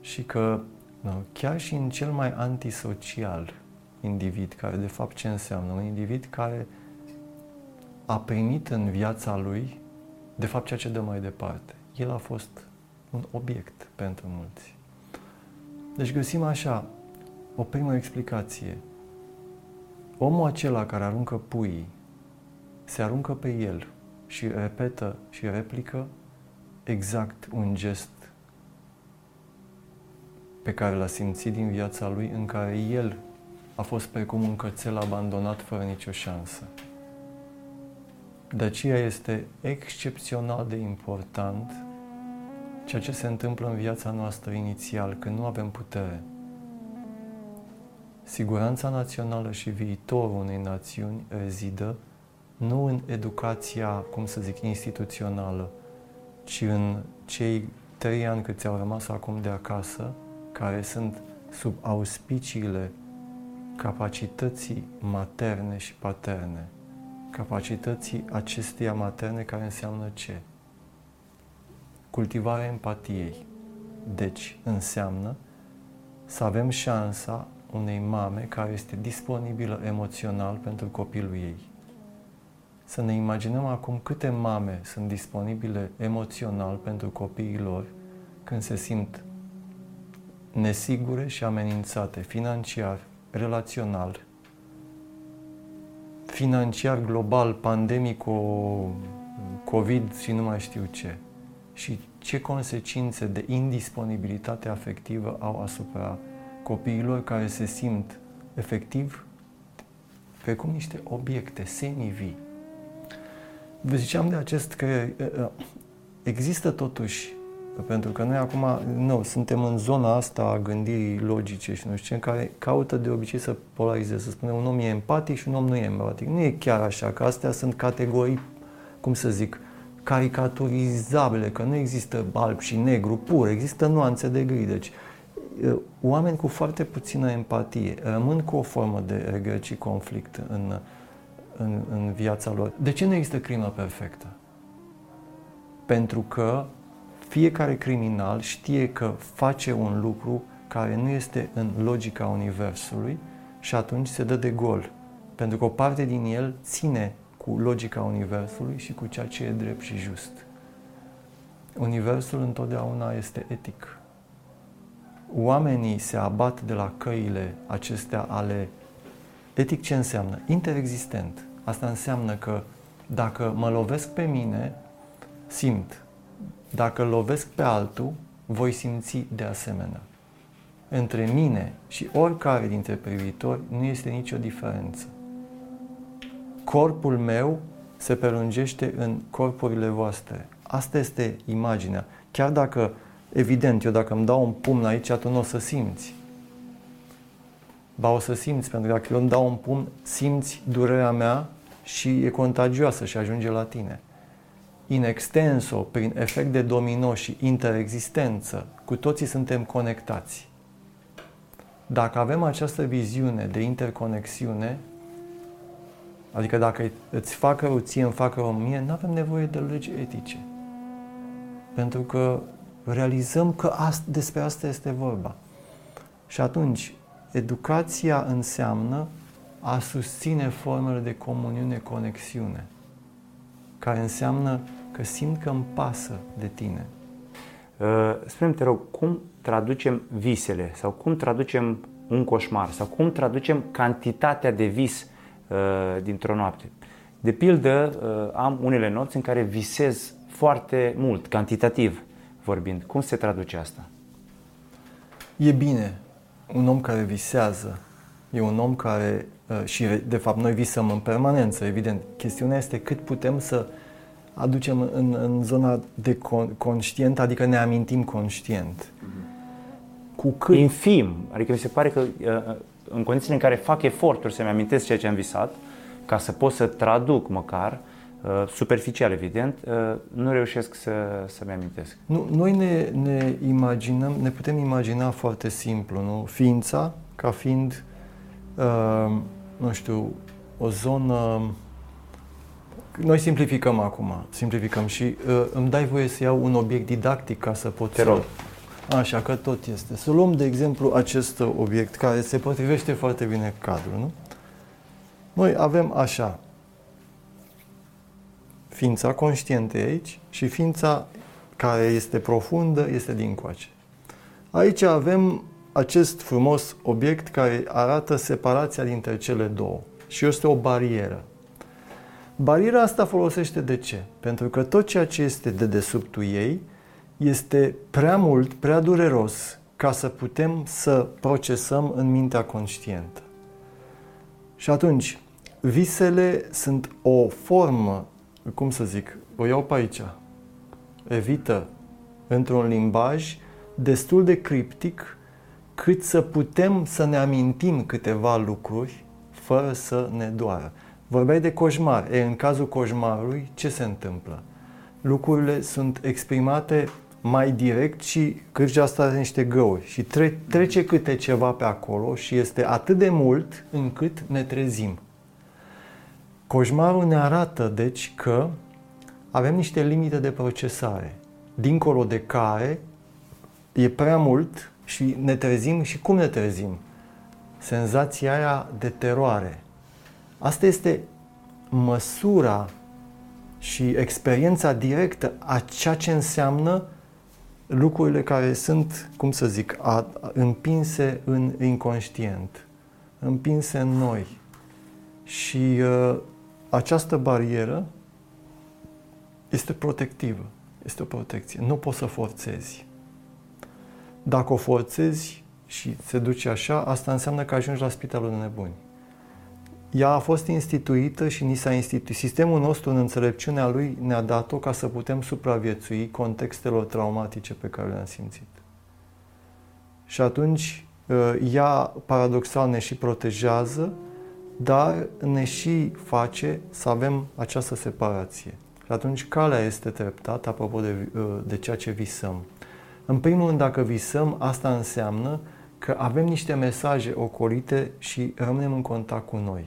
și că nu, chiar și în cel mai antisocial individ, care de fapt ce înseamnă? Un individ care a primit în viața lui de fapt ceea ce dă mai departe. El a fost un obiect pentru mulți. Deci găsim așa o primă explicație. Omul acela care aruncă puii se aruncă pe el și repetă și replică exact un gest pe care l-a simțit din viața lui, în care el a fost precum un cățel abandonat fără nicio șansă. De aceea este excepțional de important ceea ce se întâmplă în viața noastră inițial, când nu avem putere. Siguranța națională și viitorul unei națiuni rezidă nu în educația, cum să zic, instituțională, ci în cei trei ani cât ți-au rămas acum de acasă, care sunt sub auspiciile capacității materne și paterne. Capacității acesteia materne care înseamnă ce? Cultivarea empatiei. Deci înseamnă să avem șansa unei mame care este disponibilă emoțional pentru copilul ei. Să ne imaginăm acum câte mame sunt disponibile emoțional pentru copiii lor când se simt nesigure și amenințate financiar, relațional, financiar global, pandemic, COVID și nu mai știu ce. Și ce consecințe de indisponibilitate afectivă au asupra copiilor care se simt efectiv precum niște obiecte semi-vii. Vă ziceam de acest că există totuși pentru că noi acum, nu, suntem în zona asta a gândirii logice și nu știu ce, în care caută de obicei să polarizeze, să spune un om e empatic și un om nu e empatic. Nu e chiar așa, că astea sunt categorii, cum să zic, caricaturizabile, că nu există alb și negru pur, există nuanțe de gri. Deci, oameni cu foarte puțină empatie rămân cu o formă de regret și conflict în, în, în viața lor. De ce nu există crimă perfectă? Pentru că fiecare criminal știe că face un lucru care nu este în logica Universului și atunci se dă de gol. Pentru că o parte din el ține cu logica Universului și cu ceea ce e drept și just. Universul întotdeauna este etic. Oamenii se abat de la căile acestea ale... Etic ce înseamnă? Interexistent. Asta înseamnă că dacă mă lovesc pe mine, simt. Dacă lovesc pe altul, voi simți de asemenea. între mine și oricare dintre privitori nu este nicio diferență. Corpul meu se prelungește în corpurile voastre. Asta este imaginea. Chiar dacă, evident, eu dacă îmi dau un pumn aici, tu nu o să simți. Ba o să simți, pentru că dacă eu îmi dau un pumn, simți durerea mea și e contagioasă și ajunge la tine. In extenso, prin efect de domino și interexistență, cu toții suntem conectați. Dacă avem această viziune de interconexiune, adică dacă îți fac rău ție, îmi fac rău mie, nu avem nevoie de legi etice. Pentru că realizăm că asta, despre asta este vorba. Și atunci, educația înseamnă a susține formele de comuniune, conexiune, care înseamnă că simt că îmi pasă de tine. Uh, spune te rog, cum traducem visele sau cum traducem un coșmar sau cum traducem cantitatea de vis uh, dintr-o noapte? De pildă, uh, am unele nopți în care visez foarte mult, cantitativ vorbind. Cum se traduce asta? E bine. Un om care visează e un om care, uh, și de fapt noi visăm în permanență, evident. Chestiunea este cât putem să aducem în, în zona de con- conștient, adică ne amintim conștient. Cu cât... Infim, adică mi se pare că uh, în condițiile în care fac eforturi să-mi amintesc ceea ce am visat, ca să pot să traduc măcar, Uh, superficial evident, uh, nu reușesc să, să-mi amintesc. Nu, noi ne, ne imaginăm, ne putem imagina foarte simplu, nu? Ființa ca fiind, uh, nu știu, o zonă... Noi simplificăm acum, simplificăm și uh, îmi dai voie să iau un obiect didactic ca să pot Te rog. Să... Așa că tot este. Să luăm, de exemplu, acest obiect care se potrivește foarte bine cadrul, nu? Noi avem așa, ființa conștientă aici și ființa care este profundă este din coace. Aici avem acest frumos obiect care arată separația dintre cele două și este o barieră. Bariera asta folosește de ce? Pentru că tot ceea ce este de desubtul ei este prea mult, prea dureros ca să putem să procesăm în mintea conștientă. Și atunci, visele sunt o formă cum să zic, o iau pe aici, evită într-un limbaj destul de criptic cât să putem să ne amintim câteva lucruri fără să ne doară. Vorbeai de coșmar. E, în cazul coșmarului, ce se întâmplă? Lucrurile sunt exprimate mai direct și cârja asta are niște găuri și tre- trece câte ceva pe acolo și este atât de mult încât ne trezim. Coșmarul ne arată, deci, că avem niște limite de procesare, dincolo de care e prea mult și ne trezim și cum ne trezim? Senzația aia de teroare. Asta este măsura și experiența directă a ceea ce înseamnă lucrurile care sunt, cum să zic, a, împinse în inconștient, împinse în noi. Și uh, această barieră este protectivă, este o protecție. Nu poți să forțezi. Dacă o forțezi și se duce așa, asta înseamnă că ajungi la spitalul de nebuni. Ea a fost instituită și ni s-a instituit. Sistemul nostru, în înțelepciunea lui, ne-a dat-o ca să putem supraviețui contextelor traumatice pe care le-am simțit. Și atunci, ă, ea, paradoxal, ne și protejează, dar ne și face să avem această separație. Și atunci calea este treptată, apropo de, uh, de ceea ce visăm. În primul rând, dacă visăm, asta înseamnă că avem niște mesaje ocolite și rămânem în contact cu noi.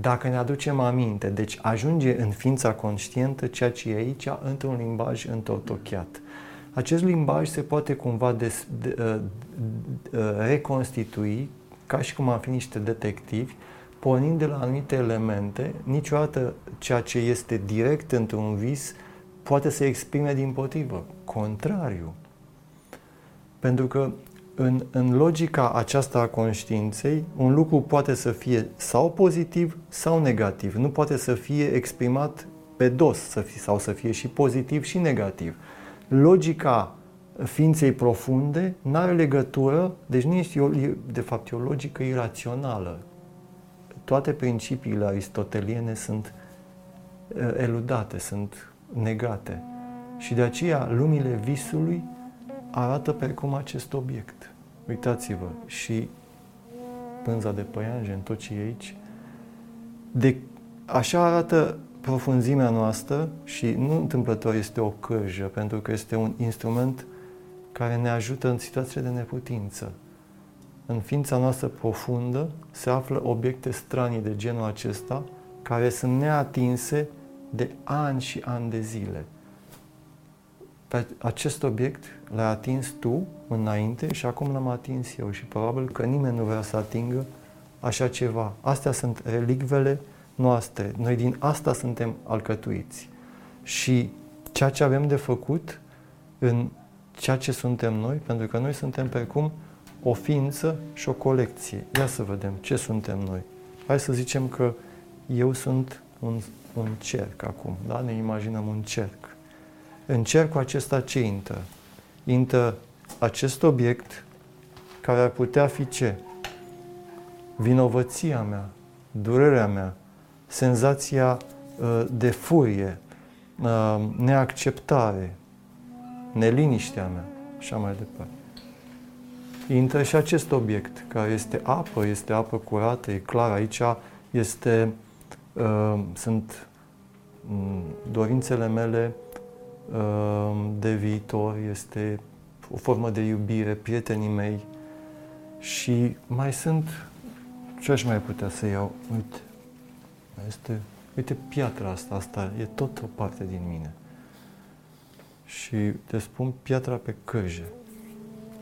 Dacă ne aducem aminte, deci ajunge în ființa conștientă ceea ce e aici într-un limbaj întortocheat. Acest limbaj se poate cumva des, de, de, uh, de, uh, reconstitui ca și cum am fi niște detectivi pornind de la anumite elemente, niciodată ceea ce este direct într-un vis poate să exprime din potrivă, contrariu. Pentru că în, în logica aceasta a conștiinței, un lucru poate să fie sau pozitiv sau negativ. Nu poate să fie exprimat pe dos să fie, sau să fie și pozitiv și negativ. Logica ființei profunde, nu are legătură, deci nu este, o, de fapt, e o logică irațională. Toate principiile aristoteliene sunt uh, eludate, sunt negate. Și de aceea lumile visului arată pe cum acest obiect. Uitați-vă, și pânza de păianjen, tot ce e aici, de, așa arată profunzimea noastră și nu întâmplător este o căjă, pentru că este un instrument care ne ajută în situațiile de neputință. În ființa noastră profundă se află obiecte stranii de genul acesta care sunt neatinse de ani și ani de zile. Pe acest obiect l-ai atins tu înainte și acum l-am atins eu și probabil că nimeni nu vrea să atingă așa ceva. Astea sunt relicvele noastre. Noi din asta suntem alcătuiți. Și ceea ce avem de făcut în ceea ce suntem noi, pentru că noi suntem precum o ființă și o colecție. Ia să vedem ce suntem noi. Hai să zicem că eu sunt un, un cerc acum, da? Ne imaginăm un cerc. În cercul acesta ce intră? Intră acest obiect care ar putea fi ce? Vinovăția mea, durerea mea, senzația uh, de furie, uh, neacceptare, neliniștea mea și așa mai departe. Intră și acest obiect, care este apă, este apă curată, e clar, aici este, uh, sunt um, dorințele mele uh, de viitor, este o formă de iubire, prietenii mei și mai sunt, ce aș mai putea să iau? Uite, este, uite piatra asta, asta e tot o parte din mine și te spun piatra pe căje.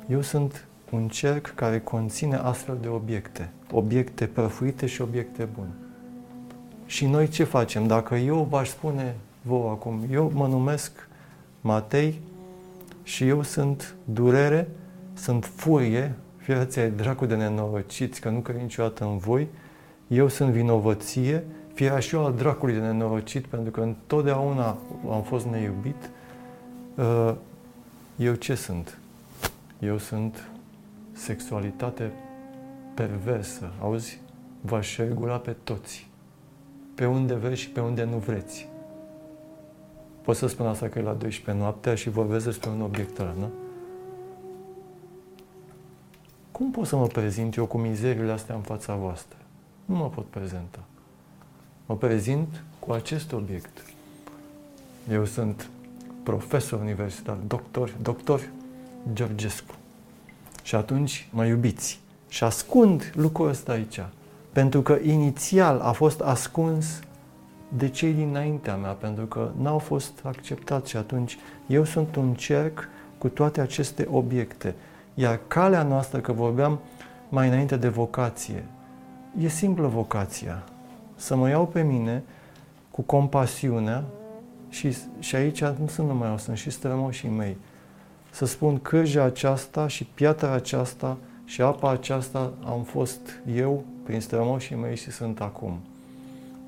Eu sunt un cerc care conține astfel de obiecte, obiecte prăfuite și obiecte bune. Și noi ce facem? Dacă eu v-aș spune vouă acum, eu mă numesc Matei și eu sunt durere, sunt furie, fiați ați dracu de nenorociți, că nu cred niciodată în voi, eu sunt vinovăție, fie și eu al dracului de nenorocit, pentru că întotdeauna am fost neiubit, Uh, eu ce sunt? Eu sunt sexualitate perversă. Auzi? V-aș regula pe toți. Pe unde vreți și pe unde nu vreți. Pot să spun asta că e la 12 noaptea și vorbesc despre un obiect ăla, nu? Cum pot să mă prezint eu cu mizeriile astea în fața voastră? Nu mă pot prezenta. Mă prezint cu acest obiect. Eu sunt profesor universitar, doctor, doctor Georgescu. Și atunci mă iubiți. Și ascund lucrul ăsta aici. Pentru că inițial a fost ascuns de cei dinaintea mea, pentru că n-au fost acceptați și atunci eu sunt un cerc cu toate aceste obiecte. Iar calea noastră, că vorbeam mai înainte de vocație, e simplă vocația. Să mă iau pe mine cu compasiunea și, și aici nu sunt numai eu, sunt și strămoșii mei. Să spun cârja aceasta și piatra aceasta și apa aceasta am fost eu prin strămoșii mei și sunt acum.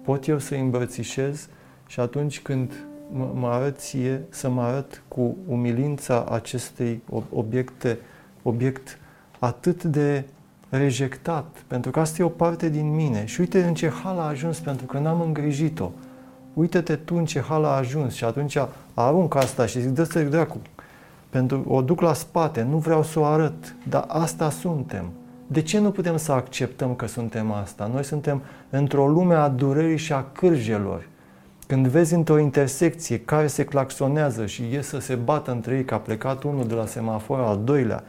Pot eu să îmbrățișez și atunci când mă, mă arăt ție, să mă arăt cu umilința acestei obiecte, obiect atât de rejectat, pentru că asta e o parte din mine. Și uite în ce hal a ajuns pentru că n-am îngrijit-o uite-te tu în ce hal a ajuns și atunci arunc asta și zic, dă-ți dracu, pentru o duc la spate, nu vreau să o arăt, dar asta suntem. De ce nu putem să acceptăm că suntem asta? Noi suntem într-o lume a durerii și a cârjelor. Când vezi într-o intersecție care se claxonează și ies să se bată între ei, că a plecat unul de la semafor al doilea,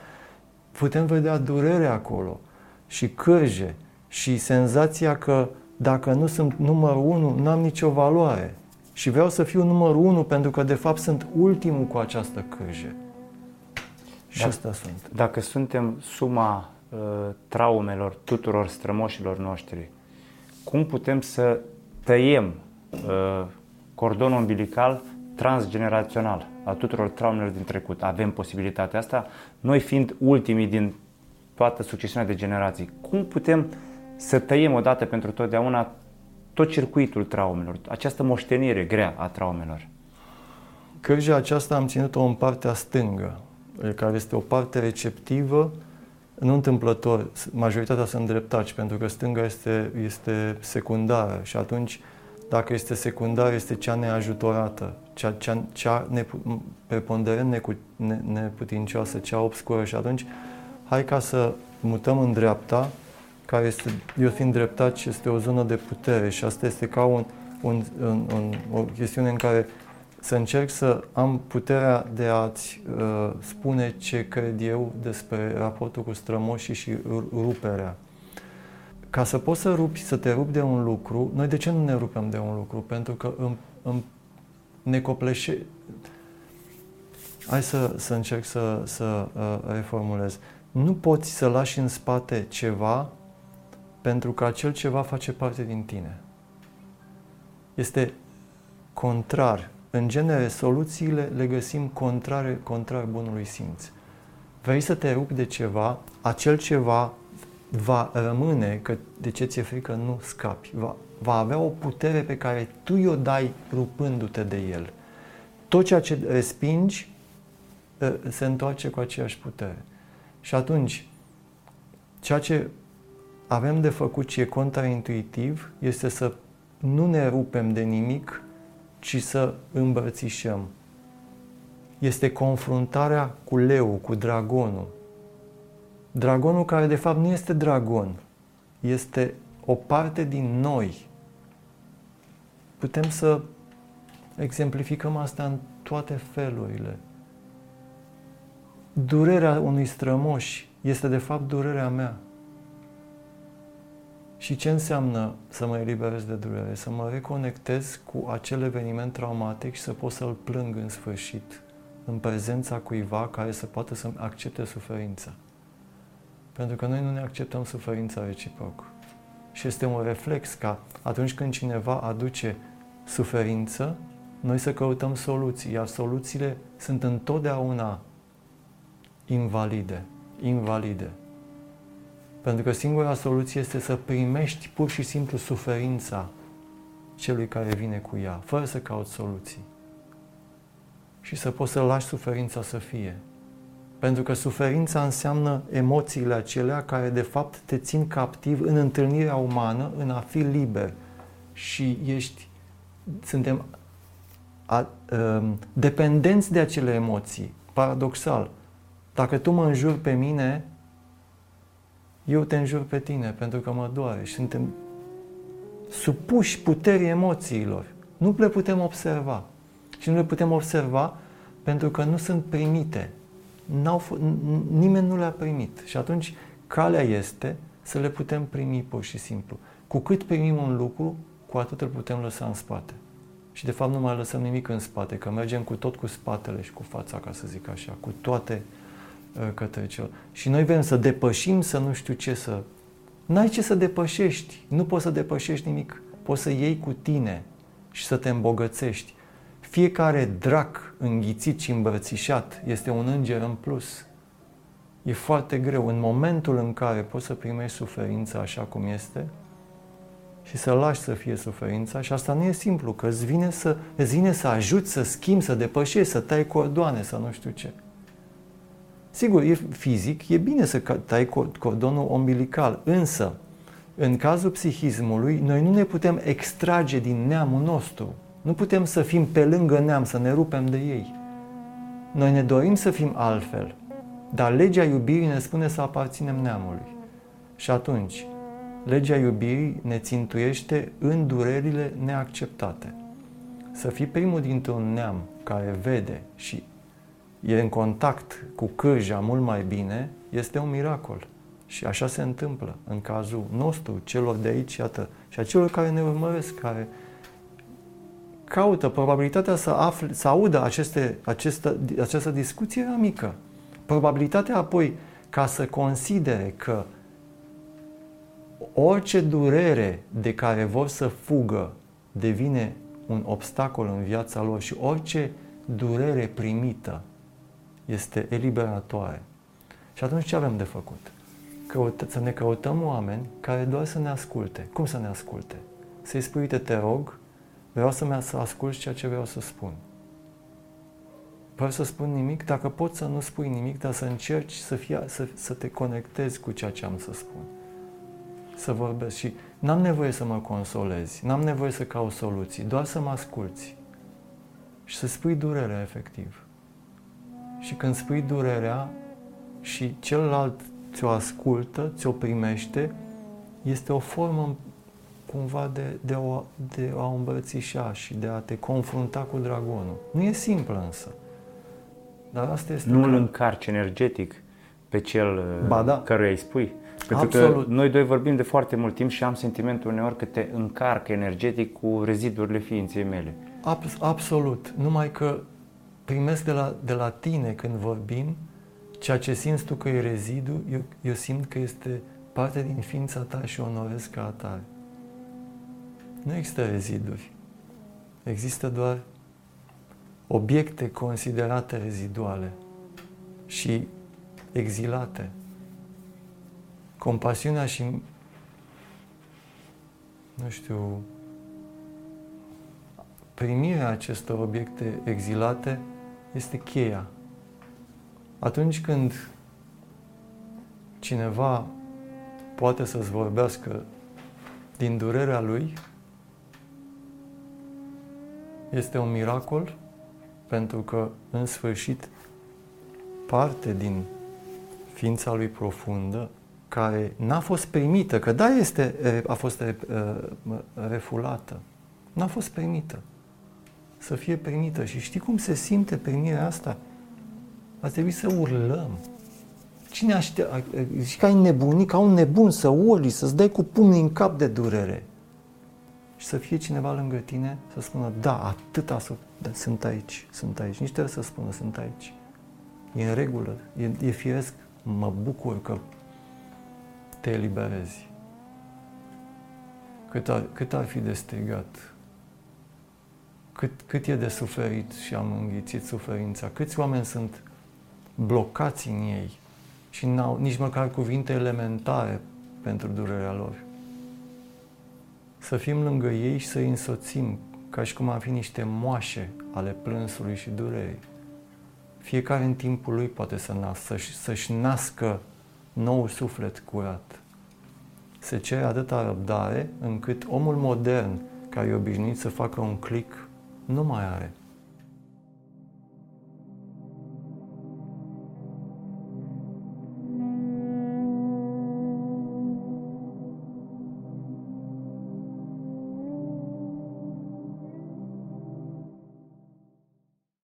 putem vedea durere acolo și cârje și senzația că dacă nu sunt numărul unu, n-am nicio valoare. Și vreau să fiu numărul unu pentru că de fapt sunt ultimul cu această cârje. Și dacă, asta sunt. Dacă suntem suma uh, traumelor tuturor strămoșilor noștri, cum putem să tăiem uh, cordonul umbilical transgenerațional a tuturor traumelor din trecut? Avem posibilitatea asta? Noi fiind ultimii din toată succesiunea de generații, cum putem să tăiem odată pentru totdeauna tot circuitul traumelor, această moștenire grea a traumelor. Cărja aceasta am ținut-o în partea stângă. care este o parte receptivă, nu întâmplător, majoritatea sunt dreptaci, pentru că stânga este, este secundară și atunci, dacă este secundară, este cea neajutorată, cea, cea, cea nepu, preponderent necu, ne, neputincioasă, cea obscură și atunci, hai ca să mutăm în dreapta, care este, eu fiind dreptaci, este o zonă de putere și asta este ca un, un, un, un, o chestiune în care să încerc să am puterea de a-ți uh, spune ce cred eu despre raportul cu strămoșii și ruperea. Ca să poți să rupi, să te rupi de un lucru, noi de ce nu ne rupem de un lucru? Pentru că îmi, îmi ne copleșe... Hai să, să încerc să, să uh, reformulez. Nu poți să lași în spate ceva pentru că acel ceva face parte din tine. Este contrar în genere, soluțiile le găsim contrare, contrar bunului simț. Vrei să te rupi de ceva, acel ceva va rămâne, că de ce ți-e frică nu scapi. Va, va avea o putere pe care tu i-o dai rupându-te de el. Tot ceea ce respingi ă, se întoarce cu aceeași putere. Și atunci, ceea ce avem de făcut ce e contraintuitiv este să nu ne rupem de nimic, ci să îmbrățișăm. Este confruntarea cu leu, cu dragonul. Dragonul care de fapt nu este dragon, este o parte din noi. Putem să exemplificăm asta în toate felurile. Durerea unui strămoș este de fapt durerea mea. Și ce înseamnă să mă eliberez de durere? Să mă reconectez cu acel eveniment traumatic și să pot să-l plâng în sfârșit, în prezența cuiva care să poată să accepte suferința. Pentru că noi nu ne acceptăm suferința reciproc. Și este un reflex ca atunci când cineva aduce suferință, noi să căutăm soluții, iar soluțiile sunt întotdeauna invalide, invalide. Pentru că singura soluție este să primești pur și simplu suferința celui care vine cu ea, fără să cauți soluții. Și să poți să lași suferința să fie. Pentru că suferința înseamnă emoțiile acelea care de fapt te țin captiv în întâlnirea umană, în a fi liber. Și ești, suntem a, a, um, dependenți de acele emoții. Paradoxal. Dacă tu mă înjuri pe mine, eu te înjur pe tine pentru că mă doare și suntem supuși puterii emoțiilor. Nu le putem observa. Și nu le putem observa pentru că nu sunt primite. N-au f- nimeni nu le-a primit. Și atunci calea este să le putem primi pur și simplu. Cu cât primim un lucru, cu atât îl putem lăsa în spate. Și de fapt nu mai lăsăm nimic în spate, că mergem cu tot cu spatele și cu fața, ca să zic așa, cu toate Uh, către cel. Și noi vrem să depășim, să nu știu ce să... N-ai ce să depășești, nu poți să depășești nimic. Poți să iei cu tine și să te îmbogățești. Fiecare drac înghițit și îmbrățișat este un înger în plus. E foarte greu. În momentul în care poți să primești suferința așa cum este și să lași să fie suferința, și asta nu e simplu, că îți vine să, îți vine să ajuți, să schimbi, să depășești, să tai cordoane, să nu știu ce. Sigur, e fizic, e bine să tai cordonul umbilical, însă, în cazul psihismului, noi nu ne putem extrage din neamul nostru. Nu putem să fim pe lângă neam, să ne rupem de ei. Noi ne dorim să fim altfel, dar legea iubirii ne spune să aparținem neamului. Și atunci, legea iubirii ne țintuiește în durerile neacceptate. Să fii primul dintr-un neam care vede și e în contact cu cârja mult mai bine, este un miracol. Și așa se întâmplă în cazul nostru, celor de aici, iată, și a celor care ne urmăresc, care caută probabilitatea să, afle, să audă aceste, aceste, această discuție era mică. Probabilitatea apoi ca să considere că orice durere de care vor să fugă devine un obstacol în viața lor și orice durere primită este eliberatoare. Și atunci ce avem de făcut? Căută, să ne căutăm oameni care doar să ne asculte. Cum să ne asculte? Să-i spui, uite, te rog, vreau să-mi să ascult ceea ce vreau să spun. vreau să spun nimic, dacă poți să nu spui nimic, dar să încerci să, fie, să, să te conectezi cu ceea ce am să spun. Să vorbesc și n-am nevoie să mă consolezi, n-am nevoie să caut soluții, doar să mă asculți și să spui durerea efectiv. Și când spui durerea și celălalt ți-o ascultă, ți-o primește, este o formă cumva de, de, o, de a îmbrățișa și de a te confrunta cu dragonul. Nu e simplă însă. Dar asta este... Nu îl încarci energetic pe cel ba, da. căruia îi spui. Pentru Absolut. că noi doi vorbim de foarte mult timp și am sentimentul uneori că te încarcă energetic cu rezidurile ființei mele. Abs- absolut. Numai că primesc de la, de la tine când vorbim, ceea ce simți tu că e rezidu, eu, eu simt că este parte din ființa ta și o onorez ca atare. Nu există reziduri. Există doar obiecte considerate reziduale și exilate. Compasiunea și, nu știu, primirea acestor obiecte exilate este cheia. Atunci când cineva poate să-ți vorbească din durerea lui, este un miracol pentru că, în sfârșit, parte din ființa lui profundă, care n-a fost primită, că da, este, a fost refulată, n-a fost primită. Să fie primită. Și știi cum se simte primirea asta? A trebuit să urlăm. Cine aștept? Zici că ai nebunit, ca un nebun să urli, să-ți dai cu pumnii în cap de durere și să fie cineva lângă tine să spună, da, atâta da, sunt aici, sunt aici. Nici trebuie să spună, sunt aici. E în regulă, e, e firesc, mă bucur că te eliberezi. Cât ar, cât ar fi de strigat, cât, cât e de suferit și am înghițit suferința, câți oameni sunt blocați în ei și n-au nici măcar cuvinte elementare pentru durerea lor să fim lângă ei și să-i însoțim, ca și cum am fi niște moașe ale plânsului și durerii. Fiecare în timpul lui poate să nască, să-și, să-și nască nou suflet curat. Se cere atâta răbdare încât omul modern, care e obișnuit să facă un click, nu mai are.